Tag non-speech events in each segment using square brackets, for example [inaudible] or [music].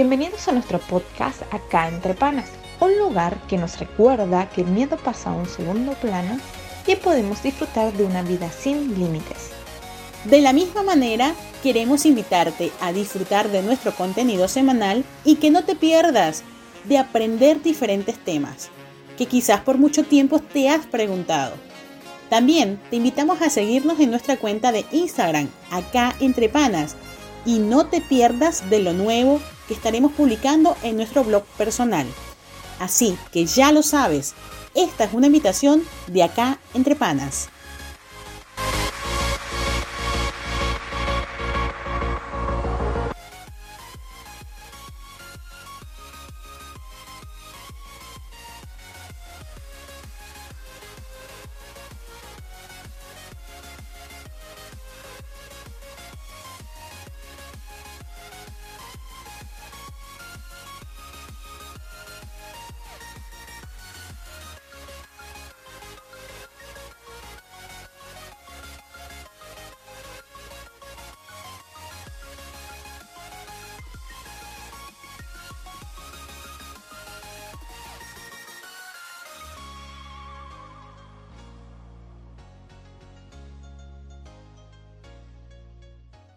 Bienvenidos a nuestro podcast Acá entre Panas, un lugar que nos recuerda que el miedo pasa a un segundo plano y podemos disfrutar de una vida sin límites. De la misma manera, queremos invitarte a disfrutar de nuestro contenido semanal y que no te pierdas de aprender diferentes temas que quizás por mucho tiempo te has preguntado. También te invitamos a seguirnos en nuestra cuenta de Instagram, acá entre panas, y no te pierdas de lo nuevo que estaremos publicando en nuestro blog personal. Así que ya lo sabes, esta es una invitación de acá entre panas.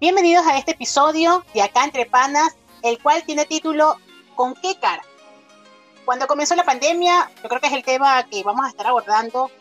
Bienvenidos a este episodio de Acá entre Panas, el cual tiene título ¿Con qué cara? Cuando comenzó la pandemia, yo creo que es el tema que vamos a estar abordando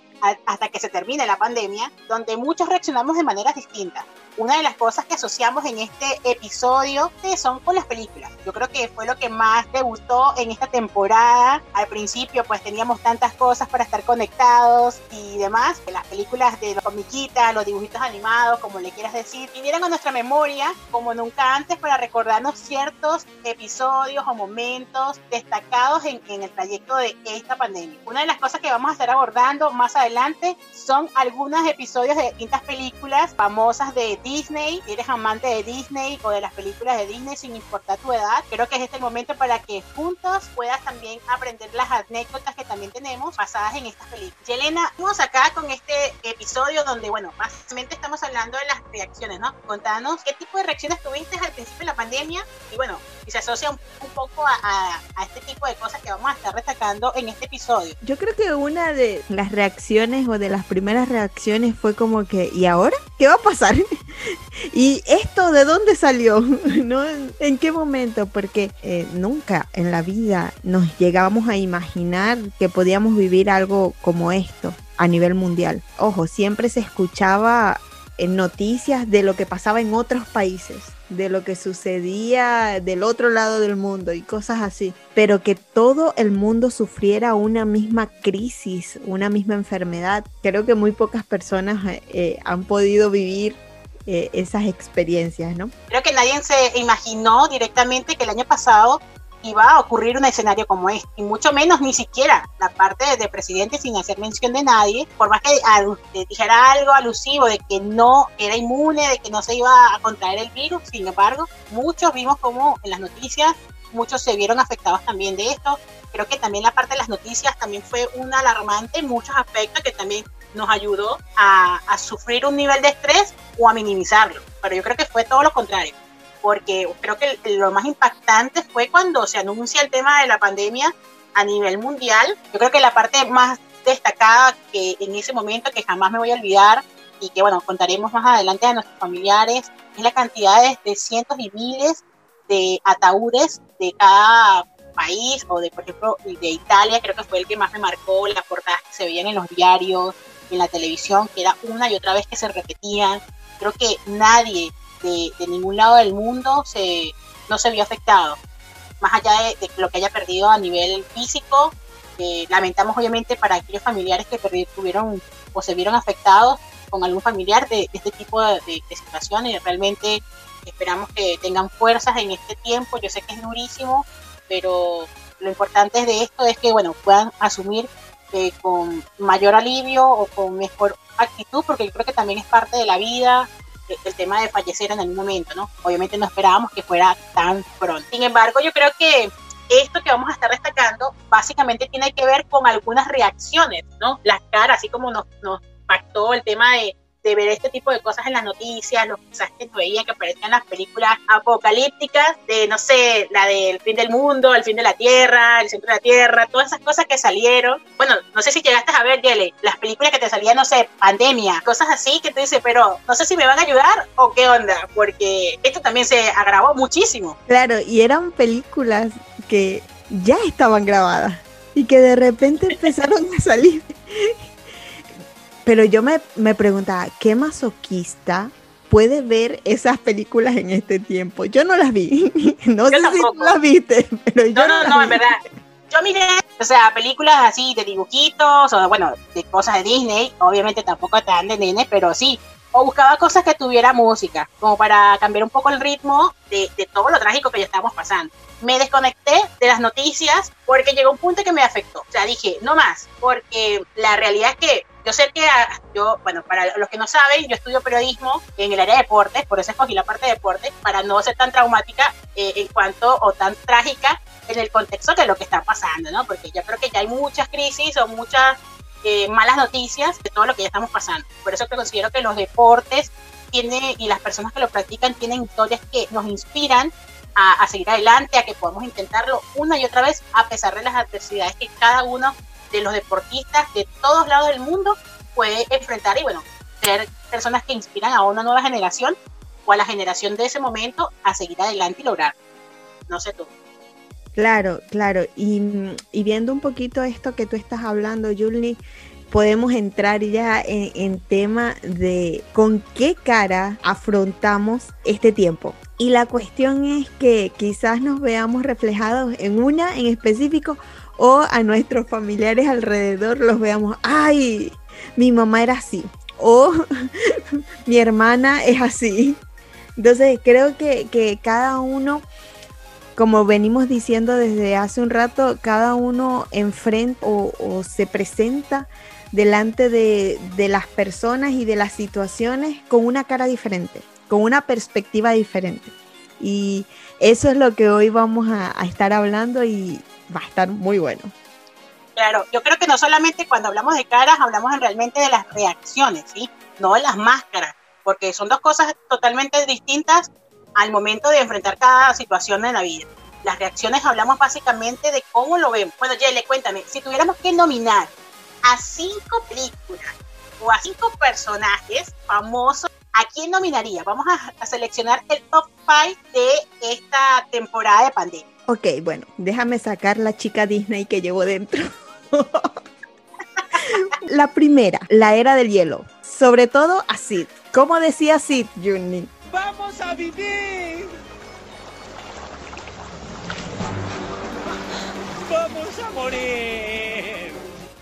hasta que se termine la pandemia, donde muchos reaccionamos de maneras distintas una de las cosas que asociamos en este episodio son con las películas. Yo creo que fue lo que más te gustó en esta temporada. Al principio pues teníamos tantas cosas para estar conectados y demás. Las películas de los comiquitas, los dibujitos animados, como le quieras decir, vinieron a nuestra memoria como nunca antes para recordarnos ciertos episodios o momentos destacados en, en el trayecto de esta pandemia. Una de las cosas que vamos a estar abordando más adelante son algunos episodios de distintas películas famosas de Disney, si eres amante de Disney o de las películas de Disney sin importar tu edad, creo que es este momento para que juntos puedas también aprender las anécdotas que también tenemos basadas en estas películas. Yelena, vamos acá con este episodio donde, bueno, básicamente estamos hablando de las reacciones, ¿no? Contanos qué tipo de reacciones tuviste al principio de la pandemia y bueno, y se asocia un, poco a, a, este tipo de cosas que vamos a estar destacando en este episodio. Yo creo que una de las reacciones o de las primeras reacciones fue como que, ¿y ahora? ¿Qué va a pasar? [laughs] ¿Y esto de dónde salió? [laughs] ¿No? ¿En qué momento? Porque eh, nunca en la vida nos llegábamos a imaginar que podíamos vivir algo como esto a nivel mundial. Ojo, siempre se escuchaba en noticias de lo que pasaba en otros países, de lo que sucedía del otro lado del mundo y cosas así, pero que todo el mundo sufriera una misma crisis, una misma enfermedad, creo que muy pocas personas eh, han podido vivir eh, esas experiencias, ¿no? Creo que nadie se imaginó directamente que el año pasado iba a ocurrir un escenario como este, y mucho menos ni siquiera la parte de, presidente sin hacer mención de nadie, por más que dijera algo alusivo de que no era inmune, de que no se iba a contraer el virus, sin embargo, muchos vimos como en las noticias, muchos se vieron afectados también de esto. Creo que también la parte de las noticias también fue un alarmante en muchos aspectos que también nos ayudó a, a sufrir un nivel de estrés o a minimizarlo, pero yo creo que fue todo lo contrario porque creo que lo más impactante fue cuando se anuncia el tema de la pandemia a nivel mundial. Yo creo que la parte más destacada que en ese momento que jamás me voy a olvidar y que bueno, contaremos más adelante a nuestros familiares, es la cantidad de, cientos y miles de ataúdes de cada país o de por ejemplo de Italia, creo que fue el que más me marcó, las portadas que se veían en los diarios, en la televisión, que era una y otra vez que se repetían. Creo que nadie de, ningún lado del mundo se, no se vio afectado. Más allá de, lo que haya perdido a nivel físico, eh, lamentamos obviamente para aquellos familiares que tuvieron o se vieron afectados con algún familiar de, este tipo de, de, situaciones. Realmente esperamos que tengan fuerzas en este tiempo. Yo sé que es durísimo, pero lo importante de esto es que bueno puedan asumir eh, con mayor alivio o con mejor actitud, porque yo creo que también es parte de la vida, el tema de fallecer en algún momento, ¿no? Obviamente no esperábamos que fuera tan pronto. Sin embargo, yo creo que esto que vamos a estar destacando básicamente tiene que ver con algunas reacciones, ¿no? Las caras, así como nos, nos impactó el tema de, de ver este tipo de cosas en las noticias, los mensajes que veía que aparecían en las películas apocalípticas, de no sé, la del fin del mundo, el fin de la tierra, el centro de la tierra, todas esas cosas que salieron. Bueno, no sé si llegaste a ver, Yele, las películas que te salían, no sé, pandemia, cosas así que te dice, pero no sé si me van a ayudar o qué onda, porque esto también se agravó muchísimo. Claro, y eran películas que ya estaban grabadas y que de repente empezaron a salir. Pero yo me, me preguntaba, ¿qué masoquista puede ver esas películas en este tiempo? Yo no las vi. [laughs] No sé si tú las viste, pero yo no, no, no, en verdad. Yo miré, o sea, películas así de dibujitos, o bueno, de cosas de Disney, obviamente tampoco tan de nene, pero sí, o buscaba cosas que tuviera música, como para cambiar un poco el ritmo de, de, todo lo trágico que ya estábamos pasando. Me desconecté de las noticias porque llegó un punto que me afectó. O sea, dije, no más, porque la realidad es que yo sé que ah, yo, bueno, para los que no saben, yo estudio periodismo en el área de deportes, por eso escogí la parte de deportes, para no ser tan traumática eh, en cuanto o tan trágica en el contexto de lo que está pasando, ¿no? Porque yo creo que ya hay muchas crisis o muchas eh, malas noticias de todo lo que ya estamos pasando. Por eso que considero que los deportes tiene, y las personas que lo practican tienen historias que nos inspiran a, a, seguir adelante, a que podamos intentarlo una y otra vez, a pesar de las adversidades que cada uno de los deportistas de todos lados del mundo puede enfrentar y bueno, ser personas que inspiran a una nueva generación o a la generación de ese momento a seguir adelante y lograr. No sé tú. Claro, claro. Y, y, viendo un poquito esto que tú estás hablando, Julni, podemos entrar ya en, en, tema de con qué cara afrontamos este tiempo. Y la cuestión es que quizás nos veamos reflejados en una en específico o a nuestros familiares alrededor los veamos, ay, mi mamá era así o [laughs] mi hermana es así. Entonces creo que, que cada uno como venimos diciendo desde hace un rato, cada uno enfrenta o, se presenta delante de, de, las personas y de las situaciones con una cara diferente, con una perspectiva diferente. Y eso es lo que hoy vamos a, a estar hablando y va a estar muy bueno. Claro, yo creo que no solamente cuando hablamos de caras, hablamos realmente de las reacciones, ¿sí? No de las máscaras, porque son dos cosas totalmente distintas al momento de enfrentar cada situación en la vida. Las reacciones hablamos básicamente de cómo lo vemos. Bueno, Yele, cuéntame, si tuviéramos que nominar a cinco películas o a cinco personajes famosos, ¿a quién nominaría? Vamos a, a seleccionar el top 5 de esta temporada de pandemia. Ok, bueno, déjame sacar la chica Disney que llevo dentro. [laughs] la primera, la era del hielo. Sobre todo a Sid. ¿Cómo decía Sid, Juni? ¡Vamos a vivir! ¡Vamos a morir!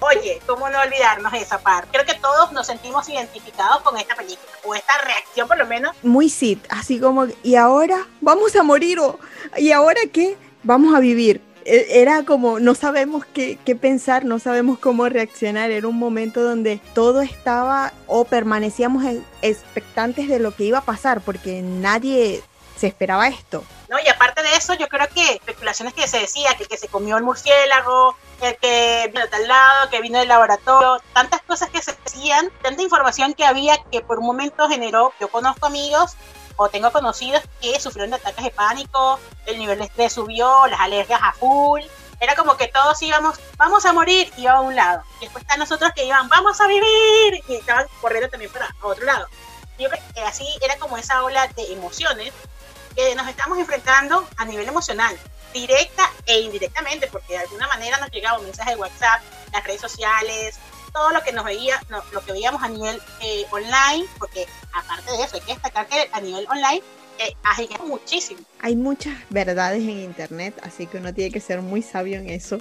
Oye, ¿cómo no olvidarnos de esa parte? Creo que todos nos sentimos identificados con esta película, o esta reacción por lo menos. Muy Sid, así como, ¿y ahora vamos a morir? ¿O, ¿Y ahora qué? Vamos a vivir. Era como, no sabemos qué, qué, pensar, no sabemos cómo reaccionar. Era un momento donde todo estaba o permanecíamos expectantes de lo que iba a pasar, porque nadie se esperaba esto. No, y aparte de eso, yo creo que especulaciones que se decía, que el que se comió el murciélago, el que vino de tal lado, que vino del laboratorio, tantas cosas que se decían, tanta información que había que por un momento generó, yo conozco amigos o tengo conocidos que sufrieron de ataques de pánico, el nivel de estrés subió, las alergias a full, era como que todos íbamos, vamos a morir, iba a un lado, y después están nosotros que iban, vamos a vivir, y estaban corriendo también para otro lado. Yo creo que así era como esa ola de emociones que nos estamos enfrentando a nivel emocional, directa e indirectamente, porque de alguna manera nos llegaba un mensaje de WhatsApp, las redes sociales, todo lo que nos veía, no, lo que veíamos a nivel eh, online, porque aparte de eso hay que destacar que a nivel online eh, agita muchísimo. Hay muchas verdades en internet, así que uno tiene que ser muy sabio en eso.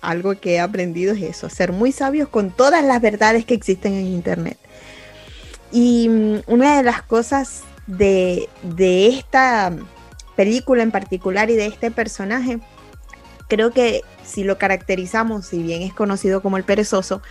Algo que he aprendido es eso, ser muy sabios con todas las verdades que existen en internet. Y um, una de las cosas de, de esta película en particular y de este personaje, creo que si lo caracterizamos, si bien es conocido como el perezoso,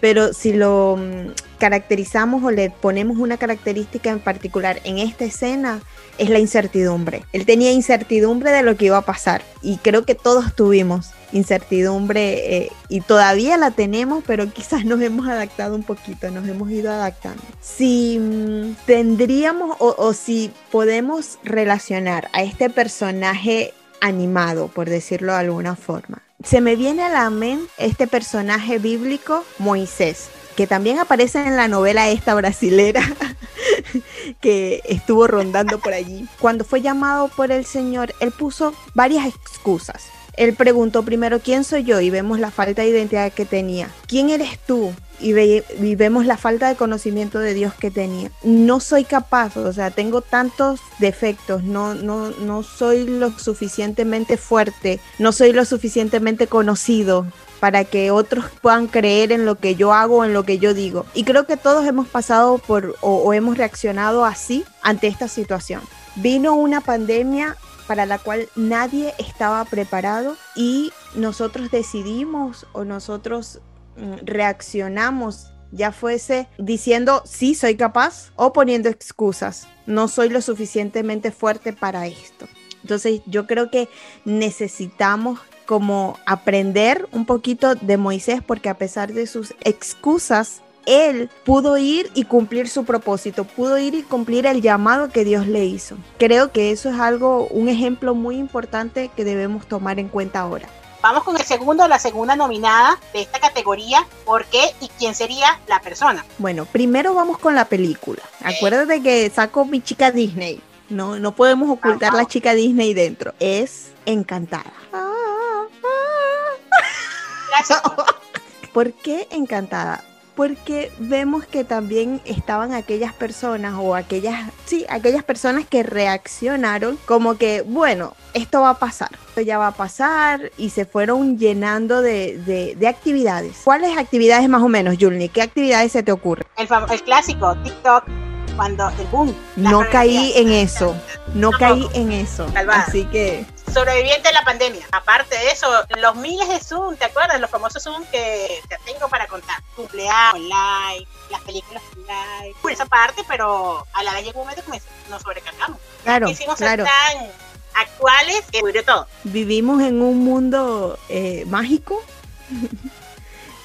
pero si lo mm, caracterizamos o le ponemos una característica en particular en esta escena, es la incertidumbre. Él tenía incertidumbre de lo que iba a pasar y creo que todos tuvimos incertidumbre eh, y todavía la tenemos, pero quizás nos hemos adaptado un poquito, nos hemos ido adaptando. Si mm, tendríamos o, o si podemos relacionar a este personaje animado, por decirlo de alguna forma, se me viene a la mente este personaje bíblico, Moisés que también aparece en la novela esta brasilera [laughs] que estuvo rondando por allí. Cuando fue llamado por el Señor, él puso varias excusas. Él preguntó primero quién soy yo y vemos la falta de identidad que tenía. ¿Quién eres tú? Y, vemos la falta de conocimiento de Dios que tenía. No soy capaz, o sea, tengo tantos defectos, no, no, no soy lo suficientemente fuerte, no soy lo suficientemente conocido para que otros puedan creer en lo que yo hago, en lo que yo digo. Y creo que todos hemos pasado por o, hemos reaccionado así ante esta situación. Vino una pandemia para la cual nadie estaba preparado y nosotros decidimos o nosotros mm, reaccionamos ya fuese diciendo sí soy capaz o poniendo excusas, no soy lo suficientemente fuerte para esto. Entonces yo creo que necesitamos como aprender un poquito de Moisés porque a pesar de sus excusas, él pudo ir y cumplir su propósito, pudo ir y cumplir el llamado que Dios le hizo. Creo que eso es algo, un ejemplo muy importante que debemos tomar en cuenta ahora. Vamos con el segundo, la segunda nominada de esta categoría, ¿por qué y quién sería la persona? Bueno, primero vamos con la película. Acuérdate que saco mi chica Disney. No, no podemos ocultar la chica Disney dentro. Es encantada. [laughs] ¿Por qué encantada? Porque vemos que también estaban aquellas personas o aquellas, sí, aquellas personas que reaccionaron como que, bueno, esto va a pasar, esto ya va a pasar y se fueron llenando de, actividades. ¿Cuáles actividades más o menos, Julni? ¿Qué actividades se te ocurren? El, el clásico, TikTok, cuando el boom. No caí en eso, no caí en eso. Así que sobreviviente de la pandemia. Aparte de eso, los miles de Zoom, ¿te acuerdas? Los famosos Zoom que te tengo para contar. Cumpleaños online, las películas online. Por esa parte, pero a la vez llegó un momento que nos sobrecargamos. Claro, Hicimos claro. tan actuales que murió todo. Vivimos en un mundo eh, mágico [laughs]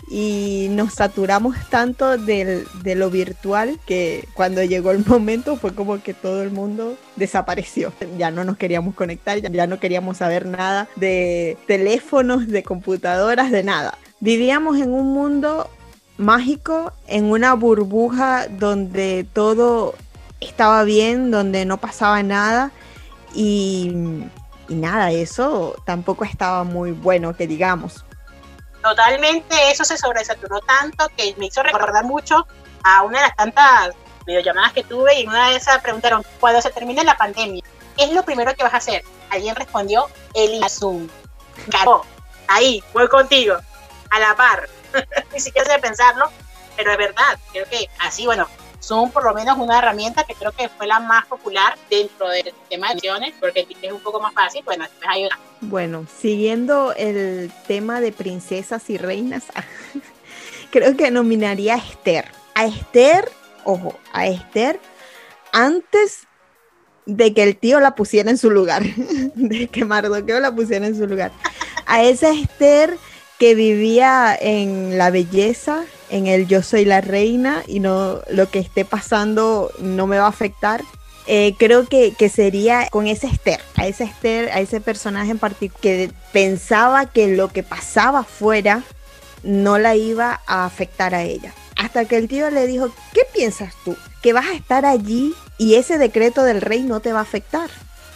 y nos saturamos tanto de lo virtual que cuando llegó el momento fue como que todo el mundo desapareció. Ya no nos queríamos conectar, ya no queríamos saber nada de teléfonos, de computadoras, de nada. Vivíamos en un mundo mágico, en una burbuja donde todo estaba bien, donde no pasaba nada y, y nada, eso tampoco estaba muy bueno, que digamos totalmente eso se sobresaturó tanto que me hizo recordar mucho a una de las tantas videollamadas que tuve y una de esas preguntaron, cuando se termine la pandemia, ¿qué es lo primero que vas a hacer? Alguien respondió, el Zoom. Caro, ahí, voy contigo, a la par. [laughs] Ni siquiera sé pensarlo, pero es verdad, creo que así, bueno, son por lo menos una herramienta que creo que fue la más popular dentro del tema de acciones, porque es un poco más fácil, bueno, después hay una. Bueno, siguiendo el tema de princesas y reinas, [laughs] creo que nominaría a Esther. A Esther, ojo, a Esther antes de que el tío la pusiera en su lugar, [laughs] de que Mardoqueo la pusiera en su lugar. A esa Esther que vivía en la belleza, en el yo soy la reina y no lo que esté pasando no me va a afectar. Eh, creo que, que, sería con ese Esther, a ese Esther, a ese personaje en particular que pensaba que lo que pasaba afuera no la iba a afectar a ella. Hasta que el tío le dijo, ¿qué piensas tú? Que vas a estar allí y ese decreto del rey no te va a afectar.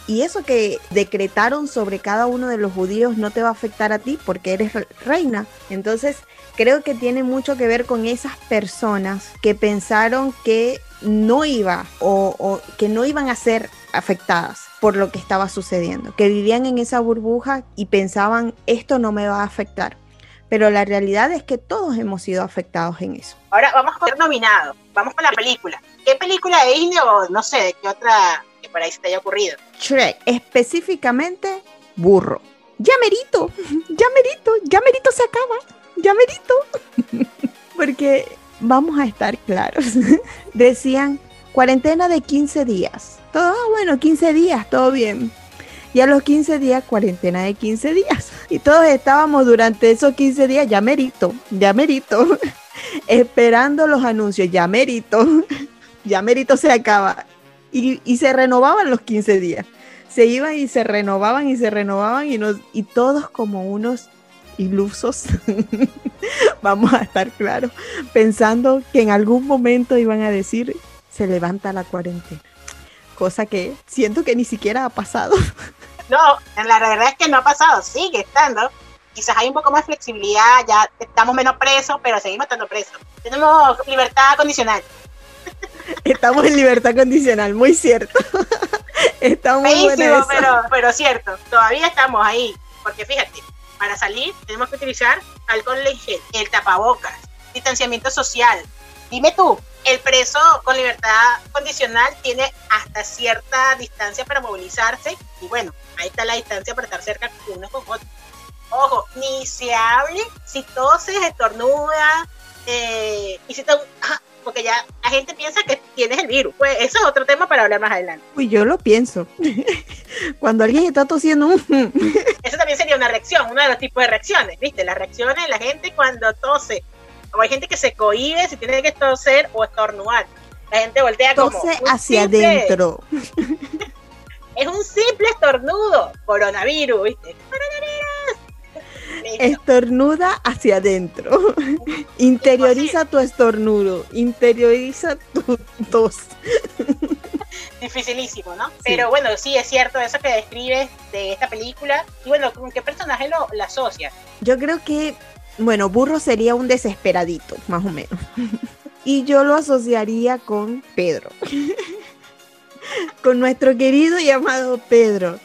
Y eso que decretaron sobre cada uno de los judíos no te va a afectar a ti porque eres reina. Entonces, creo que tiene mucho que ver con esas personas que pensaron que no iba o, que no iban a ser afectadas por lo que estaba sucediendo, que vivían en esa burbuja y pensaban esto no me va a afectar. Pero la realidad es que todos hemos sido afectados en eso. Ahora vamos con el nominado, vamos con la película. ¿Qué película de Disney o no sé, de qué otra por ahí se te haya ocurrido? Shrek, específicamente burro. Ya merito, ya merito, ya merito se acaba ya merito. [laughs] Porque vamos a estar claros. [laughs] Decían cuarentena de 15 días. Todo ah, bueno, 15 días, todo bien. Y a los 15 días, cuarentena de 15 días. Y todos estábamos durante esos 15 días, ya merito, ya merito, [laughs] esperando los anuncios, ya merito, ya merito se acaba. Y, se renovaban los 15 días. Se iban y se renovaban y se renovaban y, nos, y todos como unos ilusos, [laughs] vamos a estar claros, pensando que en algún momento iban a decir, se levanta la cuarentena. Cosa que siento que ni siquiera ha pasado. [laughs] No, la verdad es que no ha pasado, sigue estando. Quizás hay un poco más flexibilidad, ya estamos menos presos, pero seguimos estando presos. Tenemos libertad condicional. Estamos en libertad condicional, muy cierto. [laughs] Estamos pero, pero cierto, todavía estamos ahí. Porque fíjate, para salir tenemos que utilizar alcohol en gel, el tapabocas, distanciamiento social. Dime tú, el preso con libertad condicional tiene hasta cierta distancia para movilizarse y bueno, ahí está la distancia para estar cerca uno con otro. Ojo, ni se hable si toses, estornuda, eh, y si te, porque ya la gente piensa que tienes el virus. Pues eso es otro tema para hablar más adelante. Uy, yo lo pienso. [laughs] Cuando alguien está tosiendo, [laughs] eso también sería una reacción, uno de los tipos de reacciones, ¿viste? Las reacciones de la gente cuando tose. O hay gente que se cohíbe si tiene que toser o estornudar. La gente voltea como. Tose hacia adentro. [laughs] es un simple estornudo. Coronavirus, ¿viste? Estornuda hacia adentro. [laughs] Interioriza tu estornudo. Interioriza tu tos. [laughs] Dificilísimo, ¿no? Pero bueno, sí es cierto eso que describes de esta película. Y bueno, ¿con qué personaje lo, la asocia? Yo creo que, bueno, Burro sería un desesperadito, más o menos. [laughs] y yo lo asociaría con Pedro. con nuestro querido y amado Pedro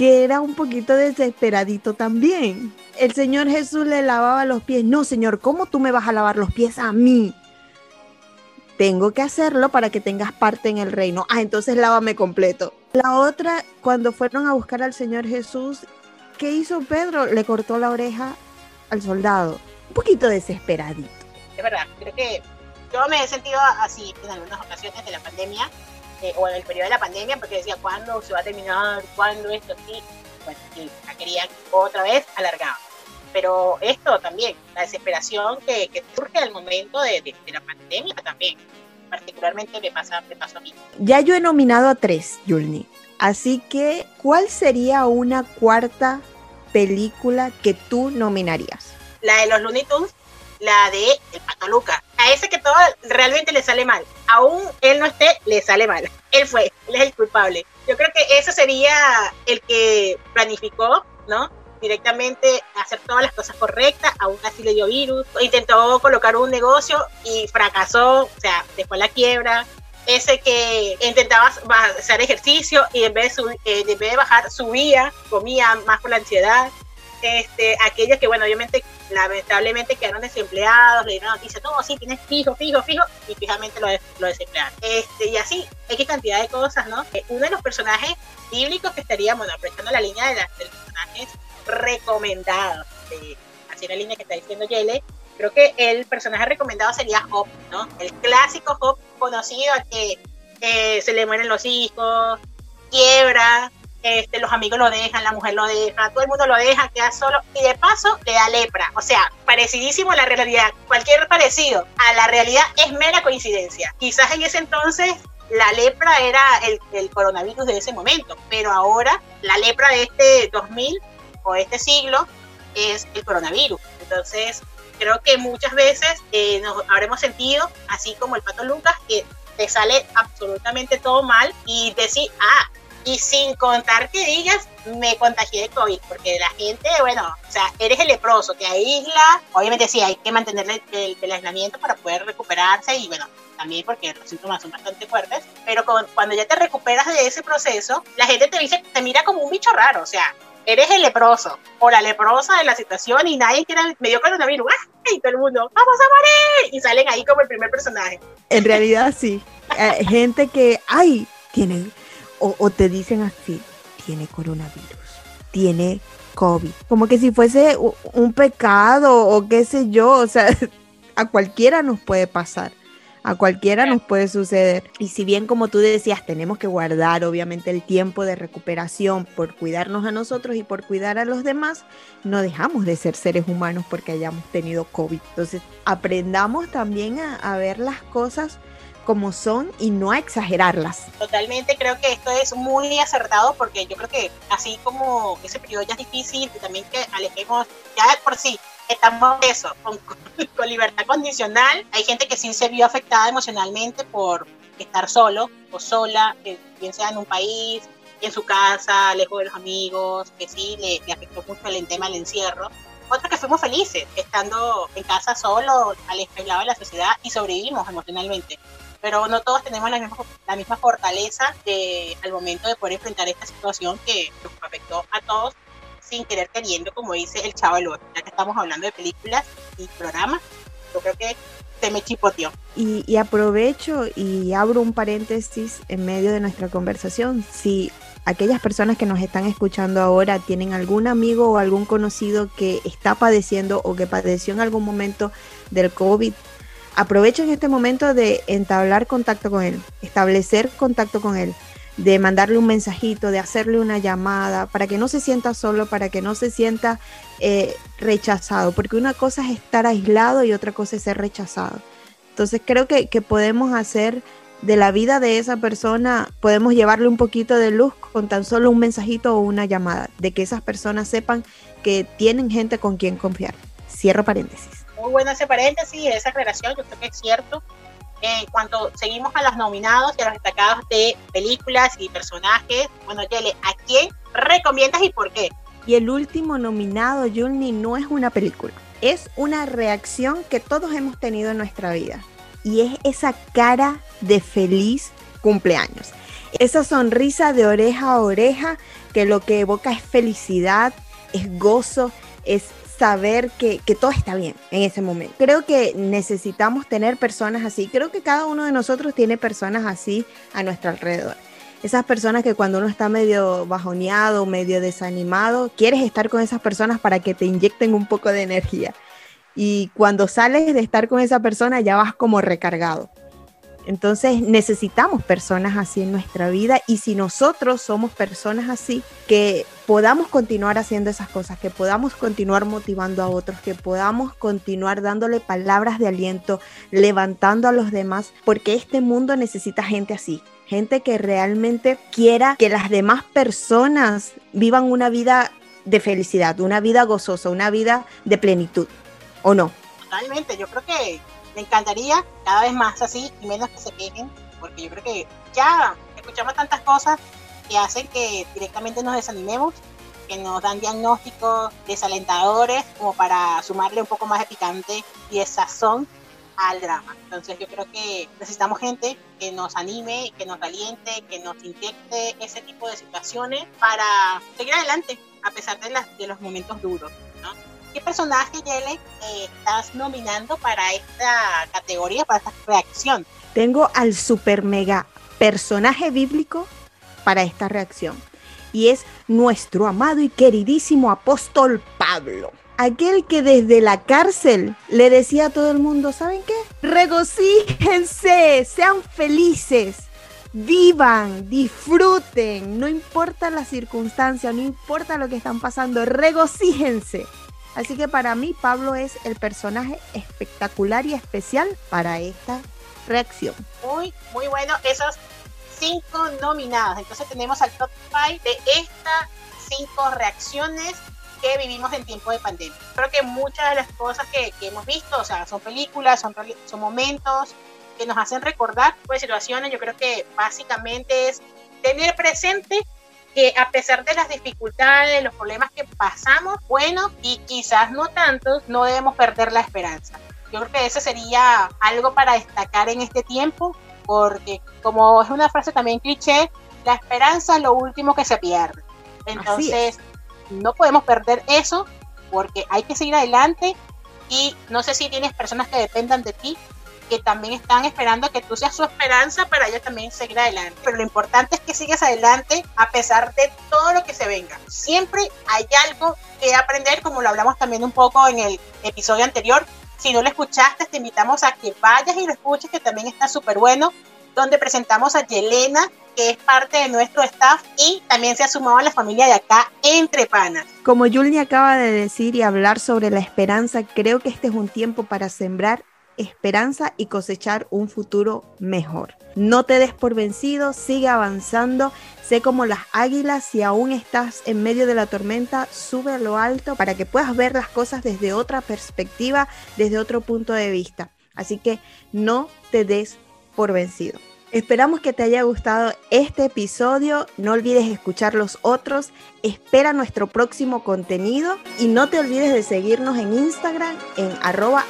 que era un poquito desesperadito también. El Señor Jesús le lavaba los pies. No, Señor, ¿cómo tú me vas a lavar los pies a mí? Tengo que hacerlo para que tengas parte en el reino. Ah, entonces lávame completo. La otra, cuando fueron a buscar al Señor Jesús, ¿qué hizo Pedro? Le cortó la oreja al soldado. Un poquito desesperadito. Es verdad, creo que yo me he sentido así en algunas ocasiones de la pandemia eh, o en el periodo de la pandemia, porque decía, ¿cuándo se va a terminar? ¿Cuándo esto? Sí, bueno, sí, la querían otra vez alargada. Pero esto también, la desesperación que, que surge al momento de, de, la pandemia también, particularmente me pasa, me pasa a mí. Ya yo he nominado a tres, Yulni. Así que, ¿cuál sería una cuarta película que tú nominarías? La de los Looney Tunes la de el Pato Luca. A ese que todo realmente le sale mal. Aún él no esté, le sale mal. [laughs] Él fue, él es el culpable. Yo creo que ese sería el que planificó, ¿no? Directamente hacer todas las cosas correctas, aún así le dio virus, intentó colocar un negocio y fracasó, o sea, después la quiebra, ese que intentaba hacer ejercicio y en vez de, eh, en vez de bajar subía, comía más por la ansiedad, este, aquellos que, bueno, obviamente, lamentablemente quedaron desempleados, le dieron noticias, no, sí, tienes fijo, fijo, fijo, y fijamente lo, lo desemplearon. Este, y así, X cantidad de cosas, ¿no? Eh, uno de los personajes bíblicos que estaría, bueno, aprovechando la línea de, los personajes recomendados, así la línea que está diciendo Yele, creo que el personaje recomendado sería Job, ¿no? El clásico Job conocido que eh, se le mueren los hijos, quiebra, este, los amigos lo dejan, la mujer lo deja, todo el mundo lo deja, queda solo y de paso le da lepra. O sea, parecidísimo a la realidad. Cualquier parecido a la realidad es mera coincidencia. Quizás en ese entonces la lepra era el, el coronavirus de ese momento, pero ahora la lepra de este 2000 o este siglo es el coronavirus. Entonces, creo que muchas veces eh, nos habremos sentido, así como el pato Lucas, que te sale absolutamente todo mal y decir, ah, y sin contar que digas, me contagié de COVID, porque la gente, bueno, o sea, eres el leproso, te aísla, obviamente sí, hay que mantener el, el, aislamiento para poder recuperarse y bueno, también porque los síntomas son bastante fuertes, pero cuando ya te recuperas de ese proceso, la gente te dice, te mira como un bicho raro, o sea, eres el leproso o la leprosa de la situación y nadie quiere, me dio coronavirus, ¡ah! y todo el mundo, vamos a morir, y salen ahí como el primer personaje. En realidad sí, eh, gente que, ay, tiene o, te dicen así, tiene coronavirus, tiene COVID, como que si fuese un pecado o qué sé yo, o sea, [laughs] a cualquiera nos puede pasar. A cualquiera nos puede suceder. Y si bien, como tú decías, tenemos que guardar obviamente el tiempo de recuperación por cuidarnos a nosotros y por cuidar a los demás, no dejamos de ser seres humanos porque hayamos tenido COVID. Entonces, aprendamos también a, ver las cosas como son y no a exagerarlas. Totalmente, creo que esto es muy acertado porque yo creo que así como ese periodo ya es difícil y también que alejemos ya por sí estamos eso, con, [laughs] con, libertad condicional. Hay gente que sí se vio afectada emocionalmente por estar solo o sola, bien sea en un país, en su casa, lejos de los amigos, que sí le, le afectó mucho el tema del encierro. Otros que fuimos felices, estando en casa solo, al de la sociedad y sobrevivimos emocionalmente. Pero no todos tenemos la misma, la misma fortaleza de, al momento de poder enfrentar esta situación que nos afectó a todos sin querer queriendo, como dice el chavo ya que estamos hablando de películas y programas, yo creo que se me chipoteó. Y, y aprovecho y abro un paréntesis en medio de nuestra conversación. Si aquellas personas que nos están escuchando ahora tienen algún amigo o algún conocido que está padeciendo o que padeció en algún momento del COVID, aprovechen este momento de entablar contacto con él, establecer contacto con él de mandarle un mensajito, de hacerle una llamada, para que no se sienta solo, para que no se sienta eh, rechazado, porque una cosa es estar aislado y otra cosa es ser rechazado. Entonces creo que, que podemos hacer de la vida de esa persona, podemos llevarle un poquito de luz con tan solo un mensajito o una llamada, de que esas personas sepan que tienen gente con quien confiar. Cierro paréntesis. Muy bueno ese paréntesis, esa aclaración, yo creo que es cierto en cuanto seguimos a los nominados y a los destacados de películas y personajes, bueno, Yele, ¿a quién recomiendas y por qué? Y el último nominado, Julni, no es una película, es una reacción que todos hemos tenido en nuestra vida. Y es esa cara de feliz cumpleaños. Esa sonrisa de oreja a oreja que lo que evoca es felicidad, es gozo, es saber que, que, todo está bien en ese momento. Creo que necesitamos tener personas así. Creo que cada uno de nosotros tiene personas así a nuestro alrededor. Esas personas que cuando uno está medio bajoneado, medio desanimado, quieres estar con esas personas para que te inyecten un poco de energía. Y cuando sales de estar con esa persona ya vas como recargado. Entonces necesitamos personas así en nuestra vida y si nosotros somos personas así, que podamos continuar haciendo esas cosas, que podamos continuar motivando a otros, que podamos continuar dándole palabras de aliento, levantando a los demás, porque este mundo necesita gente así, gente que realmente quiera que las demás personas vivan una vida de felicidad, una vida gozosa, una vida de plenitud, ¿o no? Totalmente, yo creo que me encantaría cada vez más así y menos que se quejen, porque yo creo que ya escuchamos tantas cosas que hacen que directamente nos desanimemos, que nos dan diagnósticos desalentadores como para sumarle un poco más de picante y de sazón al drama. Entonces yo creo que necesitamos gente que nos anime, que nos aliente, que nos inyecte ese tipo de situaciones para seguir adelante a pesar de, las, de los momentos duros. ¿Qué personaje, Yele, estás nominando para esta categoría, para esta reacción? Tengo al super mega personaje bíblico para esta reacción. Y es nuestro amado y queridísimo apóstol Pablo. Aquel que desde la cárcel le decía a todo el mundo, ¿saben qué? Regocíjense, sean felices, vivan, disfruten, no importa la circunstancia, no importa lo que están pasando, regocíjense. Así que para mí Pablo es el personaje espectacular y especial para esta reacción. Muy, muy bueno. Esos cinco nominados. Entonces tenemos al top 5 de estas cinco reacciones que vivimos en tiempo de pandemia. Creo que muchas de las cosas que, que hemos visto, o sea, son películas, son, son momentos que nos hacen recordar pues, situaciones. Yo creo que básicamente es tener presente que a pesar de las dificultades, los problemas que pasamos, bueno, y quizás no tantos, no debemos perder la esperanza. Yo creo que ese sería algo para destacar en este tiempo, porque como es una frase también cliché, la esperanza es lo último que se pierde. Entonces, no podemos perder eso porque hay que seguir adelante y no sé si tienes personas que dependan de ti, que también están esperando que tú seas su esperanza para ellos también seguir adelante. Pero lo importante es que sigas adelante a pesar de todo lo que se venga. Siempre hay algo que aprender, como lo hablamos también un poco en el episodio anterior. Si no lo escuchaste, te invitamos a que vayas y lo escuches, que también está súper bueno, donde presentamos a Yelena, que es parte de nuestro staff y también se ha sumado a la familia de acá, Entre Panas. Como Julni acaba de decir y hablar sobre la esperanza, creo que este es un tiempo para sembrar esperanza y cosechar un futuro mejor. No te des por vencido, sigue avanzando, sé como las águilas, si aún estás en medio de la tormenta, sube a lo alto para que puedas ver las cosas desde otra perspectiva, desde otro punto de vista. Así que no te des por vencido. Esperamos que te haya gustado este episodio. No olvides escuchar los otros. Espera nuestro próximo contenido y no te olvides de seguirnos en Instagram en arroba.